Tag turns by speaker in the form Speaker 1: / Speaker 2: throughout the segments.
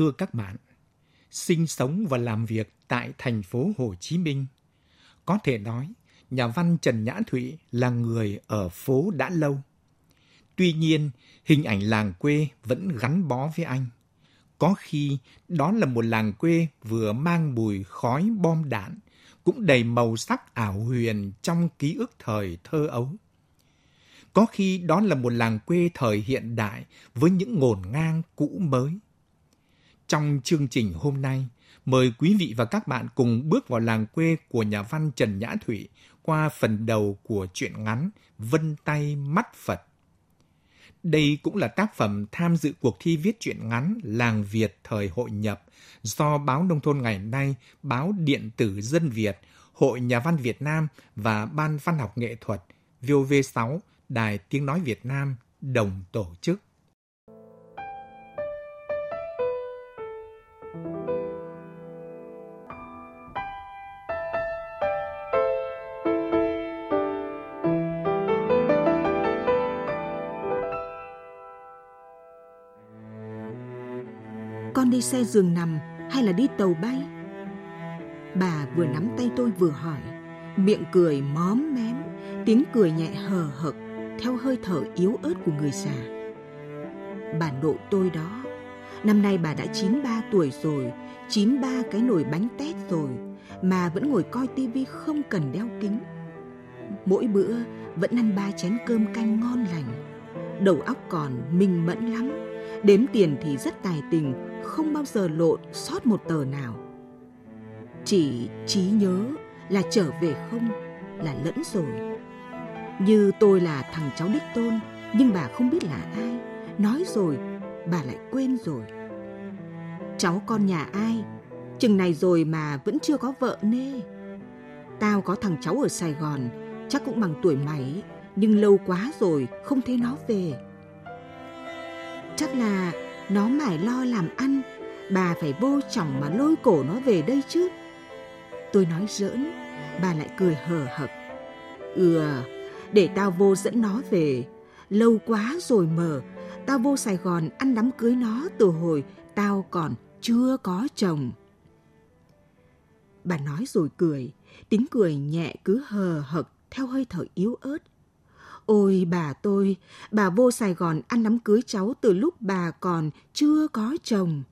Speaker 1: Thưa các bạn, sinh sống và làm việc tại thành phố Hồ Chí Minh, có thể nói nhà văn Trần Nhã Thụy là người ở phố đã lâu. Tuy nhiên, hình ảnh làng quê vẫn gắn bó với anh. Có khi đó là một làng quê vừa mang mùi khói bom đạn, cũng đầy màu sắc ảo huyền trong ký ức thời thơ ấu. Có khi đó là một làng quê thời hiện đại với những ngổn ngang cũ mới. Trong chương trình hôm nay, mời quý vị và các bạn cùng bước vào làng quê của nhà văn Trần Nhã Thủy qua phần đầu của truyện ngắn Vân tay mắt Phật. Đây cũng là tác phẩm tham dự cuộc thi viết truyện ngắn Làng Việt thời hội nhập do Báo Nông thôn ngày nay, Báo Điện tử Dân Việt, Hội Nhà văn Việt Nam và Ban Văn học Nghệ thuật VOV6, Đài Tiếng Nói Việt Nam đồng tổ chức.
Speaker 2: Xe giường nằm hay là đi tàu bay? Bà vừa nắm tay tôi vừa hỏi, miệng cười móm mém, tiếng cười nhẹ hờ hợt theo hơi thở yếu ớt của người già. Bà nội tôi đó, năm nay bà đã 93 tuổi rồi, 93 cái nồi bánh tét rồi, mà vẫn ngồi coi tivi không cần đeo kính. Mỗi bữa vẫn ăn ba chén cơm canh ngon lành, đầu óc còn minh mẫn lắm, đếm tiền thì rất tài tình, không bao giờ lộn sót một tờ nào. Chỉ trí nhớ là trở về không là lẫn rồi. Như tôi là thằng cháu đích tôn, nhưng bà không biết là ai. Nói rồi, bà lại quên rồi. Cháu con nhà ai? Chừng này rồi mà vẫn chưa có vợ nê. Tao có thằng cháu ở Sài Gòn, chắc cũng bằng tuổi mày, nhưng lâu quá rồi không thấy nó về. Chắc là nó mải lo làm ăn, bà phải vô chồng mà lôi cổ nó về đây chứ. Tôi nói giỡn, bà lại cười hờ hực. Ừ, để tao vô dẫn nó về. Lâu quá rồi mờ, tao vô Sài Gòn ăn đám cưới nó từ hồi tao còn chưa có chồng. Bà nói rồi cười, tiếng cười nhẹ cứ hờ hực theo hơi thở yếu ớt. Ôi bà tôi, bà vô Sài Gòn ăn đám cưới cháu từ lúc bà còn chưa có chồng.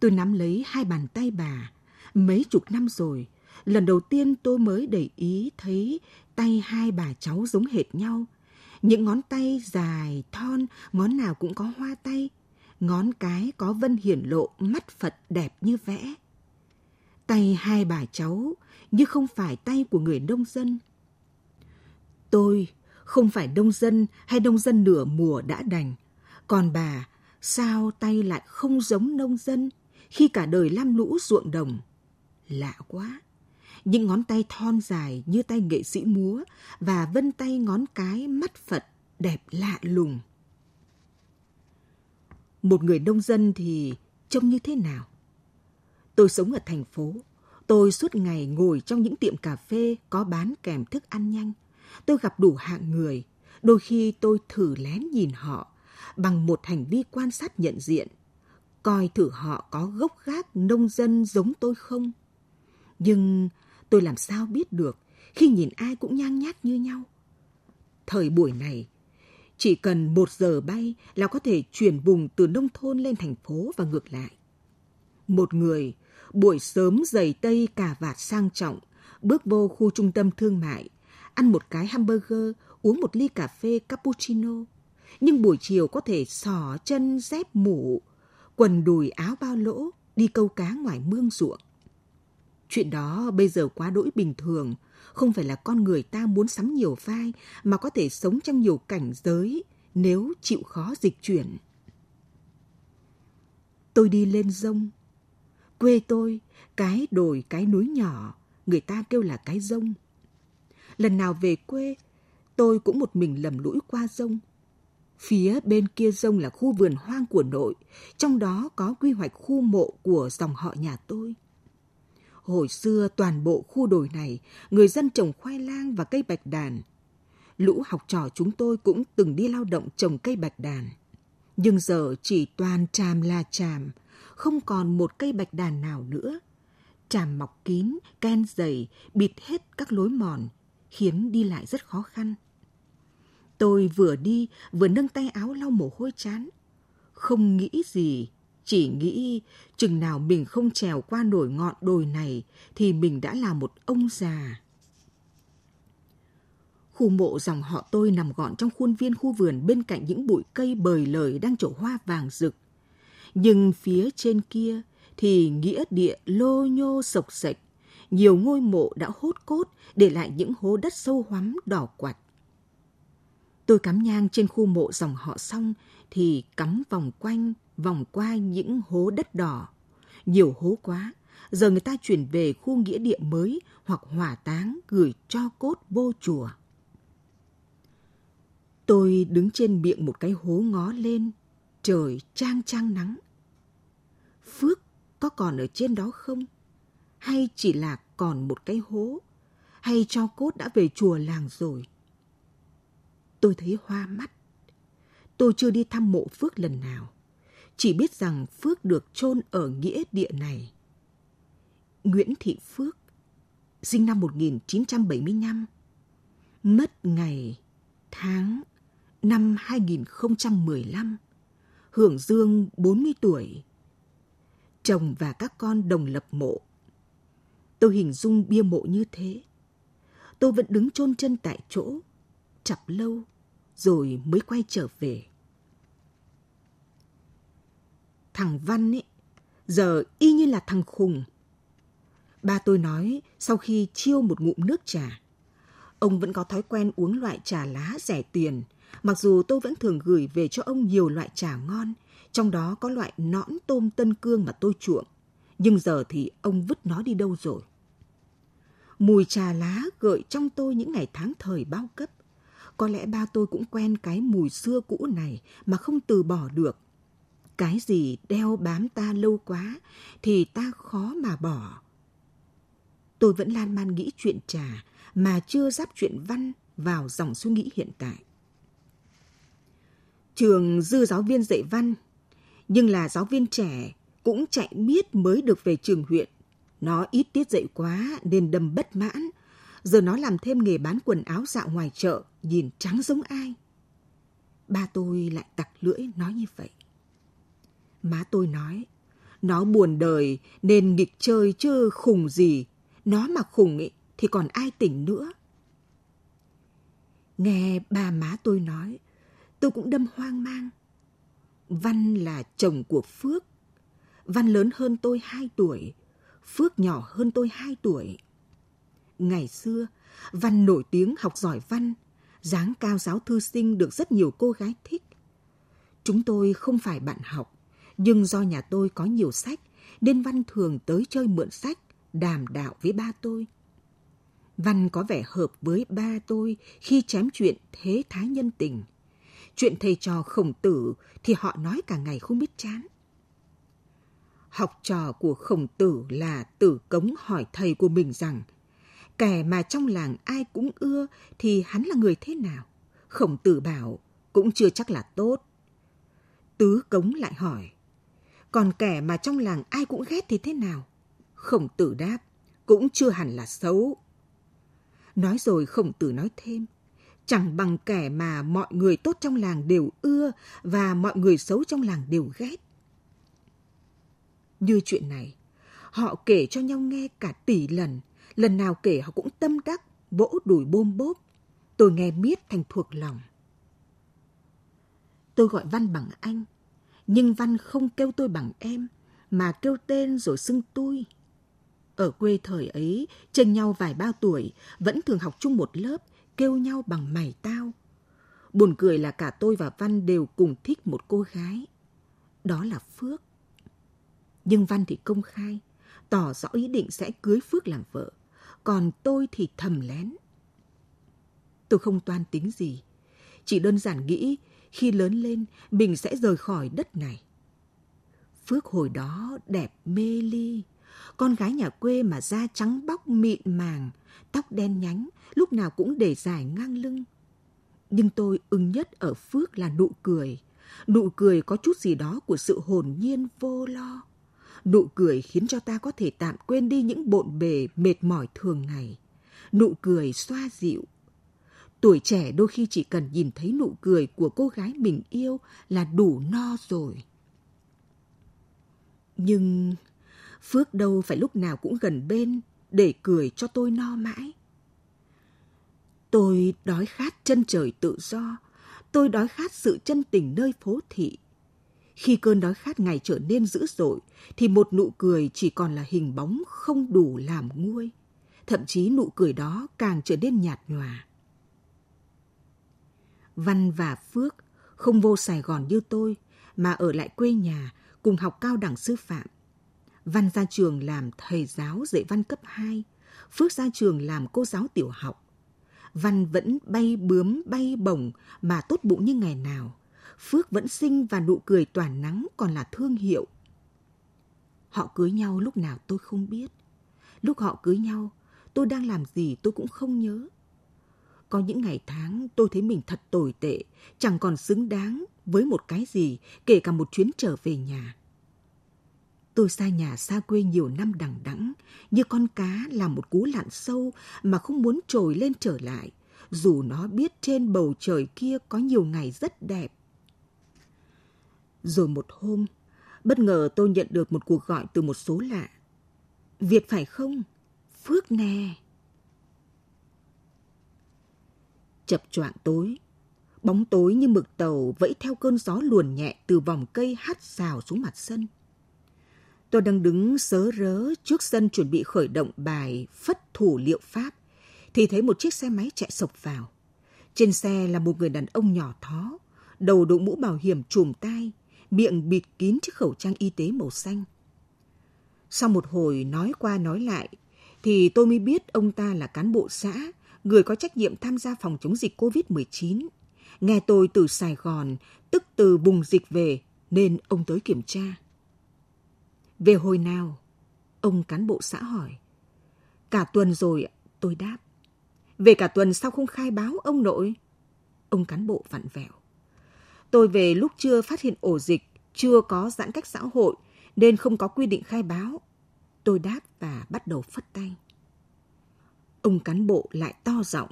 Speaker 2: Tôi nắm lấy hai bàn tay bà, mấy chục năm rồi, lần đầu tiên tôi mới để ý thấy tay hai bà cháu giống hệt nhau. Những ngón tay dài, thon, ngón nào cũng có hoa tay. Ngón cái có vân hiển lộ mắt Phật đẹp như vẽ. Tay hai bà cháu như không phải tay của người nông dân. Tôi không phải nông dân hay nông dân nửa mùa đã đành. Còn bà, sao tay lại không giống nông dân khi cả đời lam lũ ruộng đồng? Lạ quá! Những ngón tay thon dài như tay nghệ sĩ múa và vân tay ngón cái mắt Phật đẹp lạ lùng. Một người nông dân thì trông như thế nào? Tôi sống ở thành phố. Tôi suốt ngày ngồi trong những tiệm cà phê có bán kèm thức ăn nhanh – tôi gặp đủ hạng người. Đôi khi tôi thử lén nhìn họ bằng một hành vi quan sát nhận diện, coi thử họ có gốc gác nông dân giống tôi không. Nhưng tôi làm sao biết được khi nhìn ai cũng nhang nhát như nhau. Thời buổi này, chỉ cần một giờ bay là có thể chuyển vùng từ nông thôn lên thành phố và ngược lại. Một người buổi sớm giày tây cà vạt sang trọng, bước vô khu trung tâm thương mại, ăn một cái hamburger, uống một ly cà phê cappuccino. Nhưng buổi chiều có thể sỏ chân dép mũ, quần đùi áo bao lỗ, đi câu cá ngoài mương ruộng. Chuyện đó bây giờ quá đỗi bình thường, không phải là con người ta muốn sắm nhiều vai mà có thể sống trong nhiều cảnh giới nếu chịu khó dịch chuyển. Tôi đi lên rông. Quê tôi, cái đồi cái núi nhỏ, người ta kêu là cái rông. Lần nào về quê, tôi cũng một mình lầm lũi qua rông. Phía bên kia rông là khu vườn hoang của nội, trong đó có quy hoạch khu mộ của dòng họ nhà tôi. Hồi xưa toàn bộ khu đồi này, người dân trồng khoai lang và cây bạch đàn. Lũ học trò chúng tôi cũng từng đi lao động trồng cây bạch đàn. Nhưng giờ chỉ toàn tràm là tràm, không còn một cây bạch đàn nào nữa. Tràm mọc kín, ken dày, bịt hết các lối mòn, khiến đi lại rất khó khăn. Tôi vừa đi vừa nâng tay áo lau mồ hôi chán. Không nghĩ gì, chỉ nghĩ chừng nào mình không trèo qua nổi ngọn đồi này thì mình đã là một ông già. Khu mộ dòng họ tôi nằm gọn trong khuôn viên khu vườn bên cạnh những bụi cây bời lời đang trổ hoa vàng rực. Nhưng phía trên kia thì nghĩa địa lô nhô sộc sạch, nhiều ngôi mộ đã hốt cốt để lại những hố đất sâu hoắm đỏ quạch. Tôi cắm nhang trên khu mộ dòng họ xong thì cắm vòng quanh, vòng qua những hố đất đỏ. Nhiều hố quá, giờ người ta chuyển về khu nghĩa địa mới hoặc hỏa táng gửi cho cốt vô chùa. Tôi đứng trên miệng một cái hố ngó lên, trời trang trang nắng. Phước có còn ở trên đó không? Hay chỉ là còn một cái hố? Hay cho cốt đã về chùa làng rồi? Tôi thấy hoa mắt. Tôi chưa đi thăm mộ Phước lần nào. Chỉ biết rằng Phước được chôn ở nghĩa địa này. Nguyễn Thị Phước, sinh năm 1975, mất ngày, tháng, năm 2015, hưởng dương 40 tuổi. Chồng và các con đồng lập mộ. Tôi hình dung bia mộ như thế. Tôi vẫn đứng chôn chân tại chỗ, chập lâu, rồi mới quay trở về. Thằng Văn ấy, giờ y như là thằng khùng. Ba tôi nói sau khi chiêu một ngụm nước trà, ông vẫn có thói quen uống loại trà lá rẻ tiền, mặc dù tôi vẫn thường gửi về cho ông nhiều loại trà ngon, trong đó có loại nõn tôm tân cương mà tôi chuộng. Nhưng giờ thì ông vứt nó đi đâu rồi? Mùi trà lá gợi trong tôi những ngày tháng thời bao cấp. Có lẽ ba tôi cũng quen cái mùi xưa cũ này mà không từ bỏ được. Cái gì đeo bám ta lâu quá thì ta khó mà bỏ. Tôi vẫn lan man nghĩ chuyện trà mà chưa giáp chuyện văn vào dòng suy nghĩ hiện tại. Trường dư giáo viên dạy văn, nhưng là giáo viên trẻ cũng chạy miết mới được về trường huyện. Nó ít tiết dạy quá nên đâm bất mãn. Giờ nó làm thêm nghề bán quần áo dạo ngoài chợ, nhìn trắng giống ai. Ba tôi lại tặc lưỡi nói như vậy. Má tôi nói, nó buồn đời nên nghịch chơi chứ khùng gì. Nó mà khùng ấy, thì còn ai tỉnh nữa. Nghe ba má tôi nói, tôi cũng đâm hoang mang. Văn là chồng của Phước. Văn lớn hơn tôi 2 tuổi, Phước nhỏ hơn tôi 2 tuổi. Ngày xưa, Văn nổi tiếng học giỏi văn, dáng cao giáo thư sinh được rất nhiều cô gái thích. Chúng tôi không phải bạn học, nhưng do nhà tôi có nhiều sách, nên Văn thường tới chơi mượn sách, đàm đạo với ba tôi. Văn có vẻ hợp với ba tôi khi chém chuyện thế thái nhân tình. Chuyện thầy trò khổng tử thì họ nói cả ngày không biết chán. Học trò của khổng tử là tử cống hỏi thầy của mình rằng kẻ mà trong làng ai cũng ưa thì hắn là người thế nào? Khổng tử bảo cũng chưa chắc là tốt. Tứ cống lại hỏi còn kẻ mà trong làng ai cũng ghét thì thế nào? Khổng tử đáp, cũng chưa hẳn là xấu. Nói rồi khổng tử nói thêm, chẳng bằng kẻ mà mọi người tốt trong làng đều ưa và mọi người xấu trong làng đều ghét. Như chuyện này, họ kể cho nhau nghe cả tỷ lần, Lần nào kể họ cũng tâm đắc, vỗ đùi bôm bốp. Tôi nghe miết thành thuộc lòng. Tôi gọi Văn bằng anh, nhưng Văn không kêu tôi bằng em, mà kêu tên rồi xưng tôi. Ở quê thời ấy, chênh nhau vài bao tuổi, vẫn thường học chung một lớp, kêu nhau bằng mày tao. Buồn cười là cả tôi và Văn đều cùng thích một cô gái. Đó là Phước. Nhưng Văn thì công khai, tỏ rõ ý định sẽ cưới Phước làm vợ, còn tôi thì thầm lén. Tôi không toan tính gì, chỉ đơn giản nghĩ khi lớn lên mình sẽ rời khỏi đất này. Phước hồi đó đẹp mê ly, con gái nhà quê mà da trắng bóc mịn màng, tóc đen nhánh, lúc nào cũng để dài ngang lưng. Nhưng tôi ưng nhất ở Phước là nụ cười. Nụ cười có chút gì đó của sự hồn nhiên vô lo. Nụ cười khiến cho ta có thể tạm quên đi những bộn bề mệt mỏi thường ngày. Nụ cười xoa dịu. Tuổi trẻ đôi khi chỉ cần nhìn thấy nụ cười của cô gái mình yêu là đủ no rồi. Nhưng Phước đâu phải lúc nào cũng gần bên để cười cho tôi no mãi. Tôi đói khát chân trời tự do, tôi đói khát sự chân tình nơi phố thị. Khi cơn đói khát ngày trở nên dữ dội, thì một nụ cười chỉ còn là hình bóng không đủ làm nguôi. Thậm chí nụ cười đó càng trở nên nhạt nhòa. Văn và Phước không vô Sài Gòn như tôi, mà ở lại quê nhà cùng học cao đẳng sư phạm. Văn ra trường làm thầy giáo dạy văn cấp 2, Phước ra trường làm cô giáo tiểu học. Văn vẫn bay bướm bay bổng mà tốt bụng như ngày nào. Phước vẫn xinh và nụ cười tỏa nắng còn là thương hiệu. Họ cưới nhau lúc nào tôi không biết. Lúc họ cưới nhau, tôi đang làm gì tôi cũng không nhớ. Có những ngày tháng tôi thấy mình thật tồi tệ, chẳng còn xứng đáng với một cái gì, kể cả một chuyến trở về nhà. Tôi xa nhà xa quê nhiều năm đằng đẵng, như con cá làm một cú lặn sâu mà không muốn trồi lên trở lại, dù nó biết trên bầu trời kia có nhiều ngày rất đẹp. Rồi một hôm, bất ngờ tôi nhận được một cuộc gọi từ một số lạ. Việt phải không? Phước nè. Chập choạng tối, bóng tối như mực tàu vẫy theo cơn gió luồn nhẹ từ vòng cây hắt xào xuống mặt sân. Tôi đang đứng sớ rớ trước sân chuẩn bị khởi động bài phất thủ liệu pháp, thì thấy một chiếc xe máy chạy sộc vào. Trên xe là một người đàn ông nhỏ thó, đầu đội mũ bảo hiểm trùm tai, miệng bịt kín chiếc khẩu trang y tế màu xanh. Sau một hồi nói qua nói lại, thì tôi mới biết ông ta là cán bộ xã, người có trách nhiệm tham gia phòng chống dịch COVID-19. Nghe tôi từ Sài Gòn, tức từ bùng dịch về, nên ông tới kiểm tra. Về hồi nào? Ông cán bộ xã hỏi. Cả tuần rồi, tôi đáp. Về cả tuần sao không khai báo ông nội? Ông cán bộ vặn vẹo. Tôi về lúc chưa phát hiện ổ dịch, chưa có giãn cách xã hội, nên không có quy định khai báo. Tôi đáp và bắt đầu phất tay. Ông cán bộ lại to giọng.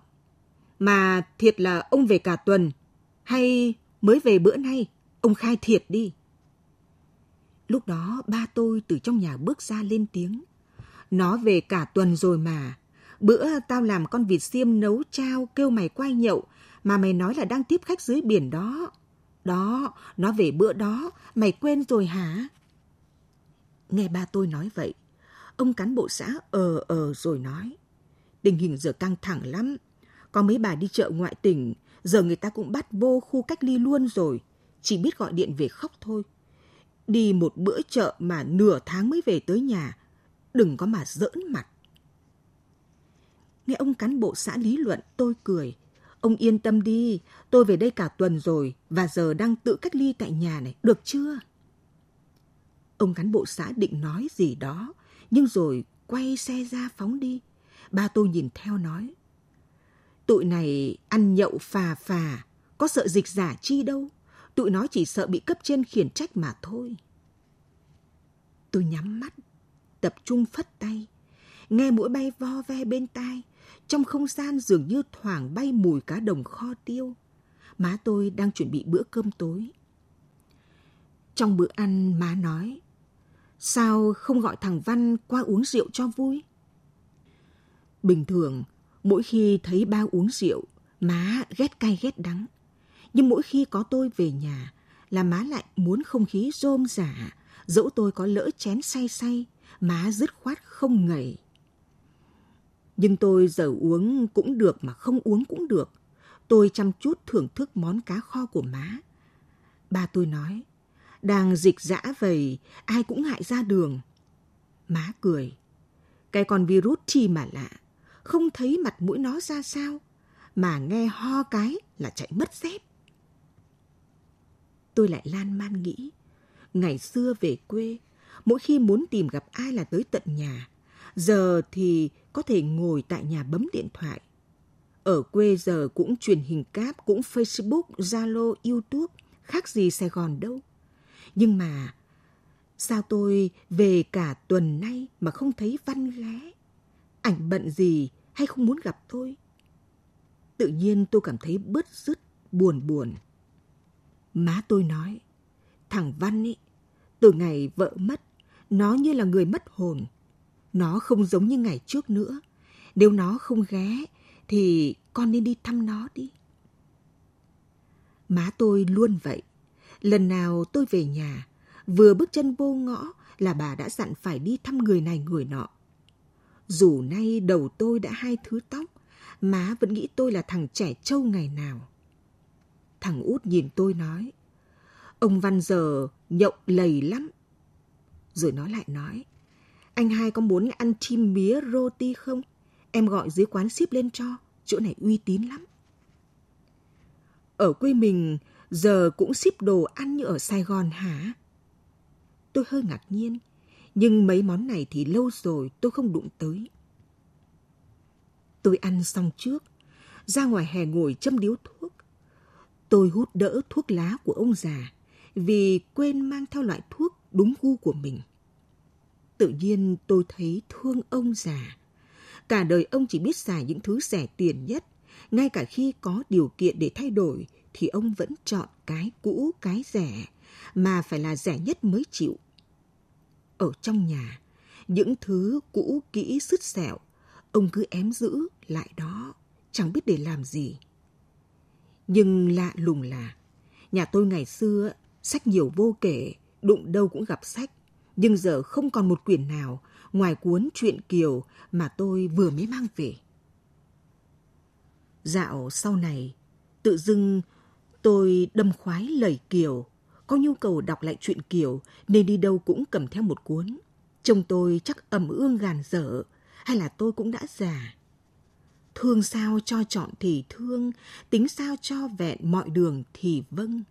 Speaker 2: Mà thiệt là ông về cả tuần, hay mới về bữa nay, ông khai thiệt đi. Lúc đó ba tôi từ trong nhà bước ra lên tiếng. Nó về cả tuần rồi mà. Bữa tao làm con vịt xiêm nấu trao kêu mày quay nhậu mà mày nói là đang tiếp khách dưới biển đó. Đó, nó về bữa đó, mày quên rồi hả? Nghe ba tôi nói vậy, ông cán bộ xã ờ ờ rồi nói. Tình hình giờ căng thẳng lắm. Có mấy bà đi chợ ngoại tỉnh, giờ người ta cũng bắt vô khu cách ly luôn rồi. Chỉ biết gọi điện về khóc thôi. Đi một bữa chợ mà nửa tháng mới về tới nhà. Đừng có mà giỡn mặt. Nghe ông cán bộ xã lý luận, tôi cười. Ông yên tâm đi, tôi về đây cả tuần rồi và giờ đang tự cách ly tại nhà này, được chưa? Ông cán bộ xã định nói gì đó, nhưng rồi quay xe ra phóng đi. Ba tôi nhìn theo nói. Tụi này ăn nhậu phà phà, có sợ dịch giả chi đâu. Tụi nó chỉ sợ bị cấp trên khiển trách mà thôi. Tôi nhắm mắt, tập trung phất tay, nghe mũi bay vo ve bên tai, trong không gian dường như thoảng bay mùi cá đồng kho tiêu. Má tôi đang chuẩn bị bữa cơm tối. Trong bữa ăn, má nói, sao không gọi thằng Văn qua uống rượu cho vui? Bình thường, mỗi khi thấy ba uống rượu, má ghét cay ghét đắng. Nhưng mỗi khi có tôi về nhà, là má lại muốn không khí rôm rả, dẫu tôi có lỡ chén say say, má dứt khoát không ngẩy. Nhưng tôi giờ uống cũng được mà không uống cũng được. Tôi chăm chút thưởng thức món cá kho của má. Ba tôi nói, đang dịch dã vậy, ai cũng ngại ra đường. Má cười, cái con virus chi mà lạ, không thấy mặt mũi nó ra sao, mà nghe ho cái là chạy mất dép. Tôi lại lan man nghĩ, ngày xưa về quê, mỗi khi muốn tìm gặp ai là tới tận nhà. Giờ thì có thể ngồi tại nhà bấm điện thoại. Ở quê giờ cũng truyền hình cáp, cũng Facebook, Zalo, YouTube, khác gì Sài Gòn đâu. Nhưng mà sao tôi về cả tuần nay mà không thấy Văn ghé? Ảnh bận gì hay không muốn gặp tôi? Tự nhiên tôi cảm thấy bứt rứt, buồn buồn. Má tôi nói, thằng Văn ấy, từ ngày vợ mất, nó như là người mất hồn. Nó không giống như ngày trước nữa. Nếu nó không ghé, thì con nên đi thăm nó đi. Má tôi luôn vậy. Lần nào tôi về nhà, vừa bước chân vô ngõ là bà đã dặn phải đi thăm người này người nọ. Dù nay đầu tôi đã hai thứ tóc, má vẫn nghĩ tôi là thằng trẻ trâu ngày nào. Thằng út nhìn tôi nói, ông Văn giờ nhậu lầy lắm. Rồi nó lại nói, anh hai có muốn ăn chim mía roti không? Em gọi dưới quán ship lên cho, chỗ này uy tín lắm. Ở quê mình giờ cũng ship đồ ăn như ở Sài Gòn hả? Tôi hơi ngạc nhiên, nhưng mấy món này thì lâu rồi tôi không đụng tới. Tôi ăn xong trước, ra ngoài hè ngồi châm điếu thuốc. Tôi hút đỡ thuốc lá của ông già vì quên mang theo loại thuốc đúng gu của mình. Tự nhiên tôi thấy thương ông già. Cả đời ông chỉ biết xài những thứ rẻ tiền nhất, ngay cả khi có điều kiện để thay đổi thì ông vẫn chọn cái cũ, cái rẻ, mà phải là rẻ nhất mới chịu. Ở trong nhà, những thứ cũ kỹ sứt sẹo, ông cứ ém giữ lại đó, chẳng biết để làm gì. Nhưng lạ lùng là, nhà tôi ngày xưa sách nhiều vô kể, đụng đâu cũng gặp sách. Nhưng giờ không còn một quyển nào ngoài cuốn truyện Kiều mà tôi vừa mới mang về. Dạo sau này, tự dưng tôi đâm khoái lời Kiều, có nhu cầu đọc lại chuyện Kiều nên đi đâu cũng cầm theo một cuốn. Chồng tôi chắc ẩm ương gàn dở, hay là tôi cũng đã già. Thương sao cho chọn thì thương, tính sao cho vẹn mọi đường thì vâng.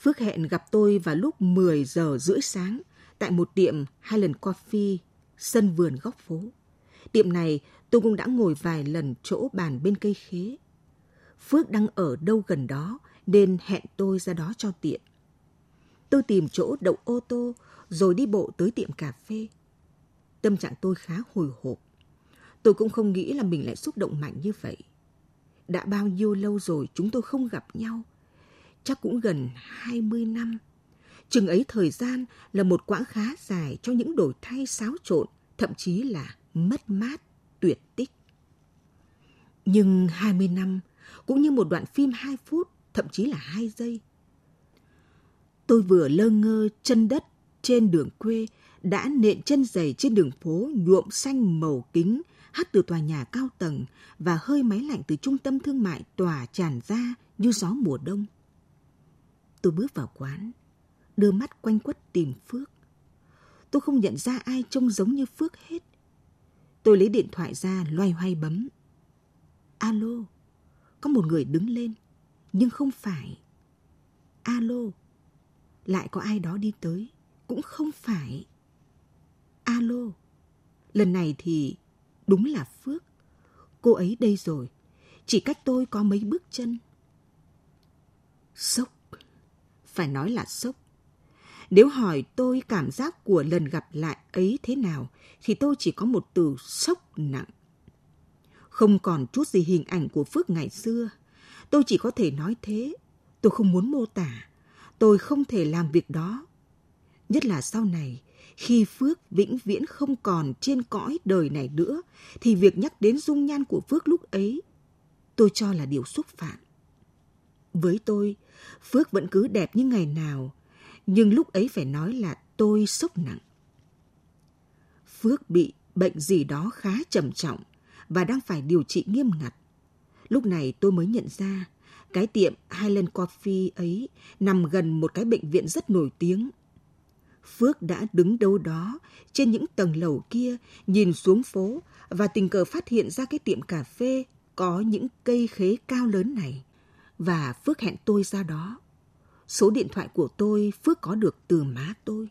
Speaker 2: Phước hẹn gặp tôi vào lúc 10 giờ rưỡi sáng tại một tiệm Highland Coffee, sân vườn góc phố. Tiệm này tôi cũng đã ngồi vài lần chỗ bàn bên cây khế. Phước đang ở đâu gần đó nên hẹn tôi ra đó cho tiện. Tôi tìm chỗ đậu ô tô rồi đi bộ tới tiệm cà phê. Tâm trạng tôi khá hồi hộp. Tôi cũng không nghĩ là mình lại xúc động mạnh như vậy. Đã bao nhiêu lâu rồi chúng tôi không gặp nhau – chắc cũng gần 20 năm. Chừng ấy thời gian là một quãng khá dài cho những đổi thay xáo trộn, thậm chí là mất mát, tuyệt tích. Nhưng 20 năm cũng như một đoạn phim 2 phút, thậm chí là 2 giây. Tôi vừa lơ ngơ chân đất trên đường quê đã nện chân giày trên đường phố nhuộm xanh màu kính hát từ tòa nhà cao tầng và hơi máy lạnh từ trung tâm thương mại tỏa tràn ra như gió mùa đông. Tôi bước vào quán, đưa mắt quanh quất tìm Phước. Tôi không nhận ra ai trông giống như Phước hết. Tôi lấy điện thoại ra loay hoay bấm. Alo, có một người đứng lên, nhưng không phải. Alo, lại có ai đó đi tới, cũng không phải. Alo, lần này thì đúng là Phước. Cô ấy đây rồi, chỉ cách tôi có mấy bước chân. Sốc phải nói là sốc. Nếu hỏi tôi cảm giác của lần gặp lại ấy thế nào, thì tôi chỉ có một từ sốc nặng. Không còn chút gì hình ảnh của Phước ngày xưa. Tôi chỉ có thể nói thế. Tôi không muốn mô tả. Tôi không thể làm việc đó. Nhất là sau này, khi Phước vĩnh viễn không còn trên cõi đời này nữa, thì việc nhắc đến dung nhan của Phước lúc ấy, tôi cho là điều xúc phạm. Với tôi, Phước vẫn cứ đẹp như ngày nào, nhưng lúc ấy phải nói là tôi sốc nặng. Phước bị bệnh gì đó khá trầm trọng và đang phải điều trị nghiêm ngặt. Lúc này tôi mới nhận ra cái tiệm Highland Coffee ấy nằm gần một cái bệnh viện rất nổi tiếng. Phước đã đứng đâu đó trên những tầng lầu kia nhìn xuống phố và tình cờ phát hiện ra cái tiệm cà phê có những cây khế cao lớn này. Và Phước hẹn tôi ra đó. Số điện thoại của tôi Phước có được từ má tôi.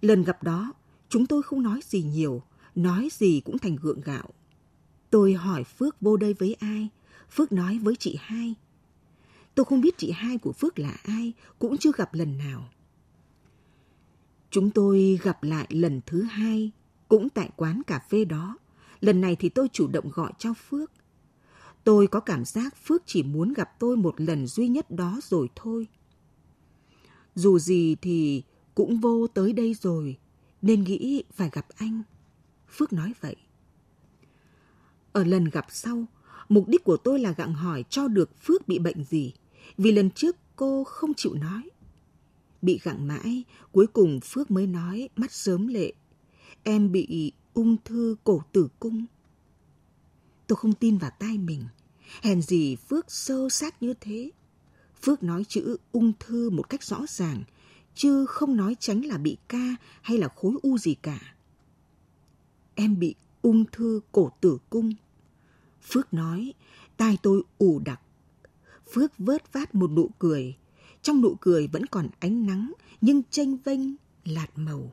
Speaker 2: Lần gặp đó, chúng tôi không nói gì nhiều, nói gì cũng thành gượng gạo. Tôi hỏi Phước vô đây với ai, Phước nói với chị hai. Tôi không biết chị hai của Phước là ai, cũng chưa gặp lần nào. Chúng tôi gặp lại lần thứ hai, cũng tại quán cà phê đó. Lần này thì tôi chủ động gọi cho Phước. Tôi có cảm giác Phước chỉ muốn gặp tôi một lần duy nhất đó rồi thôi. Dù gì thì cũng vô tới đây rồi, nên nghĩ phải gặp anh. Phước nói vậy. Ở lần gặp sau, mục đích của tôi là gặng hỏi cho được Phước bị bệnh gì, vì lần trước cô không chịu nói. Bị gặng mãi, cuối cùng Phước mới nói mắt sớm lệ. Em bị ung thư cổ tử cung. Tôi không tin vào tai mình. Hèn gì Phước sâu sát như thế. Phước nói chữ ung thư một cách rõ ràng, chứ không nói tránh là bị ca hay là khối u gì cả. Em bị ung thư cổ tử cung. Phước nói, tai tôi ù đặc. Phước vớt vát một nụ cười. Trong nụ cười vẫn còn ánh nắng, nhưng tranh vênh, lạt màu.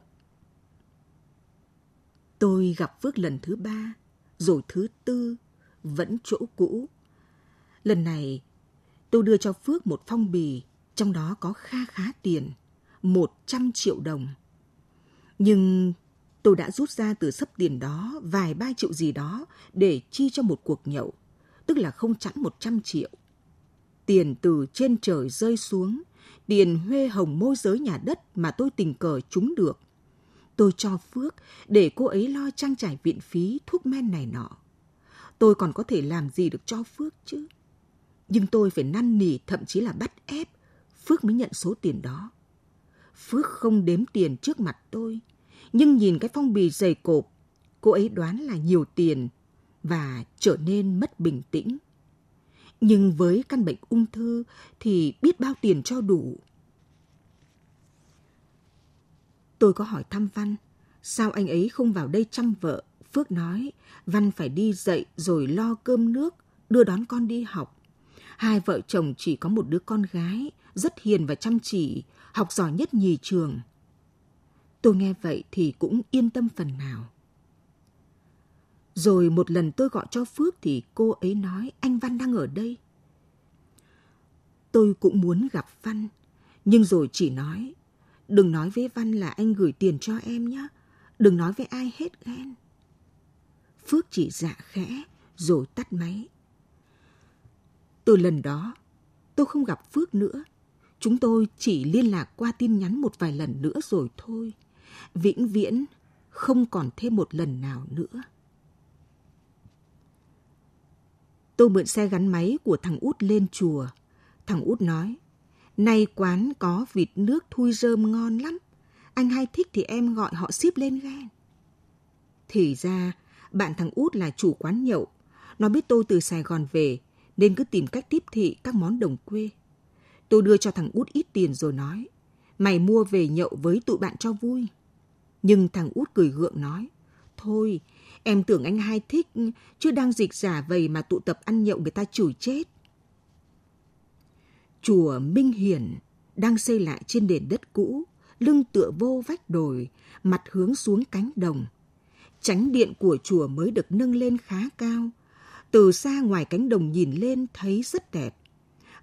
Speaker 2: Tôi gặp Phước lần thứ ba, rồi thứ tư, vẫn chỗ cũ. Lần này, tôi đưa cho Phước một phong bì, trong đó có kha khá tiền, 100 triệu đồng. Nhưng tôi đã rút ra từ sấp tiền đó vài ba triệu gì đó để chi cho một cuộc nhậu, tức là không chẵn 100 triệu. Tiền từ trên trời rơi xuống, tiền huê hồng môi giới nhà đất mà tôi tình cờ trúng được. Tôi cho Phước để cô ấy lo trang trải viện phí thuốc men này nọ. Tôi còn có thể làm gì được cho Phước chứ? Nhưng tôi phải năn nỉ thậm chí là bắt ép Phước mới nhận số tiền đó. Phước không đếm tiền trước mặt tôi, nhưng nhìn cái phong bì dày cộp, cô ấy đoán là nhiều tiền và trở nên mất bình tĩnh. Nhưng với căn bệnh ung thư thì biết bao tiền cho đủ. Tôi có hỏi thăm Văn, sao anh ấy không vào đây chăm vợ? Phước nói, Văn phải đi dậy rồi lo cơm nước, đưa đón con đi học. Hai vợ chồng chỉ có một đứa con gái, rất hiền và chăm chỉ, học giỏi nhất nhì trường. Tôi nghe vậy thì cũng yên tâm phần nào. Rồi một lần tôi gọi cho Phước thì cô ấy nói anh Văn đang ở đây. Tôi cũng muốn gặp Văn, nhưng rồi chỉ nói đừng nói với Văn là anh gửi tiền cho em nhé, đừng nói với ai hết ghen. Phước chỉ dạ khẽ rồi tắt máy. Từ lần đó, tôi không gặp Phước nữa. Chúng tôi chỉ liên lạc qua tin nhắn một vài lần nữa rồi thôi. Vĩnh viễn không còn thêm một lần nào nữa. Tôi mượn xe gắn máy của thằng út lên chùa. Thằng út nói, nay quán có vịt nước thui rơm ngon lắm. Anh hay thích thì em gọi họ ship lên ghen. Thì ra, bạn thằng út là chủ quán nhậu. Nó biết tôi từ Sài Gòn về, nên cứ tìm cách tiếp thị các món đồng quê. Tôi đưa cho thằng út ít tiền rồi nói, mày mua về nhậu với tụi bạn cho vui. Nhưng thằng út cười gượng nói, thôi, em tưởng anh hai thích, chứ đang dịch giả vầy mà tụ tập ăn nhậu người ta chửi chết. Chùa Minh Hiển đang xây lại trên nền đất cũ, lưng tựa vô vách đồi, mặt hướng xuống cánh đồng. Chánh điện của chùa mới được nâng lên khá cao. Từ xa ngoài cánh đồng nhìn lên thấy rất đẹp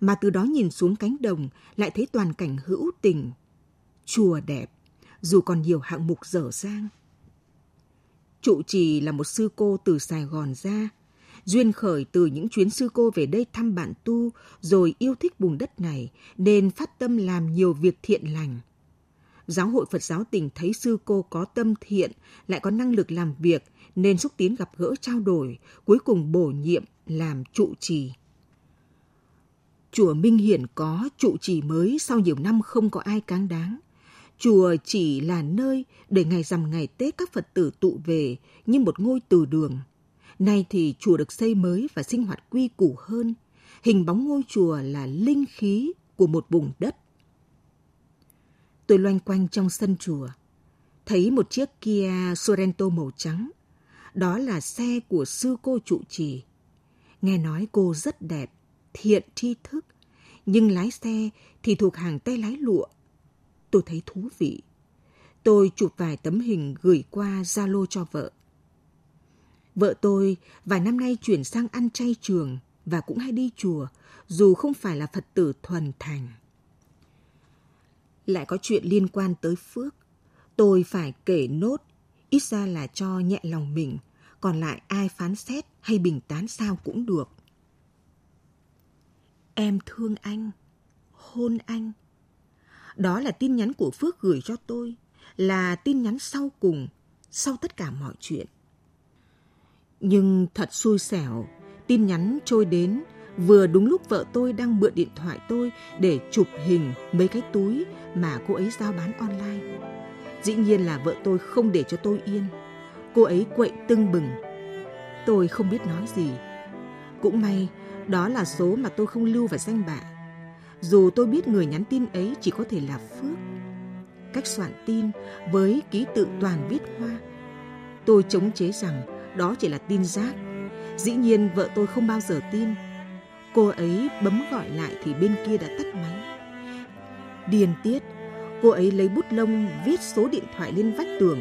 Speaker 2: mà từ đó nhìn xuống cánh đồng lại thấy toàn cảnh hữu tình. Chùa đẹp, dù còn nhiều hạng mục dở dang. Trụ trì là một sư cô từ Sài Gòn ra, duyên khởi từ những chuyến sư cô về đây thăm bạn tu rồi yêu thích vùng đất này nên phát tâm làm nhiều việc thiện lành. Giáo hội Phật giáo tỉnh thấy sư cô có tâm thiện, lại có năng lực làm việc, nên xúc tiến gặp gỡ trao đổi, cuối cùng bổ nhiệm làm trụ trì. Chùa Minh Hiển có trụ trì mới sau nhiều năm không có ai cáng đáng. Chùa chỉ là nơi để ngày rằm ngày Tết các Phật tử tụ về như một ngôi từ đường. Nay thì chùa được xây mới và sinh hoạt quy củ hơn. Hình bóng ngôi chùa là linh khí của một vùng đất. Tôi loanh quanh trong sân chùa, thấy một chiếc Kia Sorento màu trắng. Đó là xe của sư cô trụ trì. Nghe nói cô rất đẹp, thiện tri thức, nhưng lái xe thì thuộc hàng tay lái lụa. Tôi thấy thú vị. Tôi chụp vài tấm hình gửi qua Zalo cho vợ. Vợ tôi vài năm nay chuyển sang ăn chay trường và cũng hay đi chùa, dù không phải là Phật tử thuần thành. Lại có chuyện liên quan tới phước. Tôi phải kể nốt, ít ra là cho nhẹ lòng mình, còn lại ai phán xét hay bình tán sao cũng được. Em thương anh, hôn anh. Đó là tin nhắn của Phước gửi cho tôi, là tin nhắn sau cùng, sau tất cả mọi chuyện. Nhưng thật xui xẻo, tin nhắn trôi đến vừa đúng lúc vợ tôi đang mượn điện thoại tôi để chụp hình mấy cái túi mà cô ấy giao bán online. Dĩ nhiên là vợ tôi không để cho tôi yên. Cô ấy quậy tưng bừng. Tôi không biết nói gì. Cũng may, đó là số mà tôi không lưu vào danh bạ. Dù tôi biết người nhắn tin ấy chỉ có thể là Phước. Cách soạn tin với ký tự toàn viết hoa. Tôi chống chế rằng đó chỉ là tin rác. Dĩ nhiên vợ tôi không bao giờ tin. Cô ấy bấm gọi lại thì bên kia đã tắt máy. Điền tiết, cô ấy lấy bút lông viết số điện thoại lên vách tường.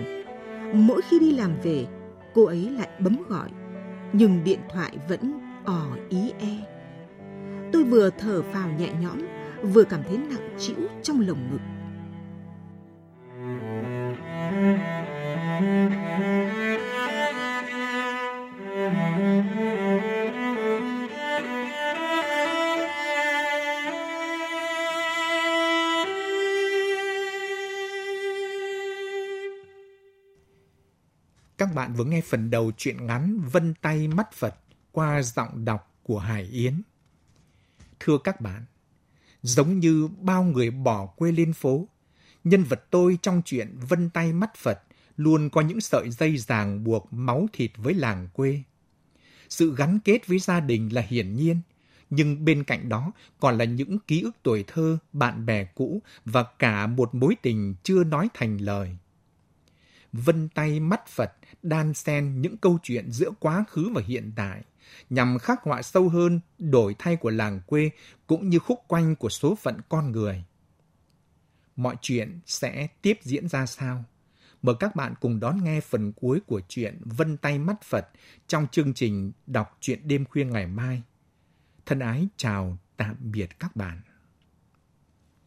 Speaker 2: Mỗi khi đi làm về, cô ấy lại bấm gọi, nhưng điện thoại vẫn ỏ ý e. Tôi vừa thở phào nhẹ nhõm, vừa cảm thấy nặng trĩu trong lồng ngực.
Speaker 1: Bạn vừa nghe phần đầu truyện ngắn Vân tay mắt Phật qua giọng đọc của Hải Yến. Thưa các bạn, giống như bao người bỏ quê lên phố, nhân vật tôi trong chuyện Vân tay mắt Phật luôn có những sợi dây ràng buộc máu thịt với làng quê. Sự gắn kết với gia đình là hiển nhiên, nhưng bên cạnh đó còn là những ký ức tuổi thơ, bạn bè cũ và cả một mối tình chưa nói thành lời. Vân tay mắt Phật đan xen những câu chuyện giữa quá khứ và hiện tại, nhằm khắc họa sâu hơn đổi thay của làng quê cũng như khúc quanh của số phận con người. Mọi chuyện sẽ tiếp diễn ra sao? Mời các bạn cùng đón nghe phần cuối của chuyện Vân tay mắt Phật trong chương trình đọc truyện đêm khuya ngày mai. Thân ái chào tạm biệt các bạn.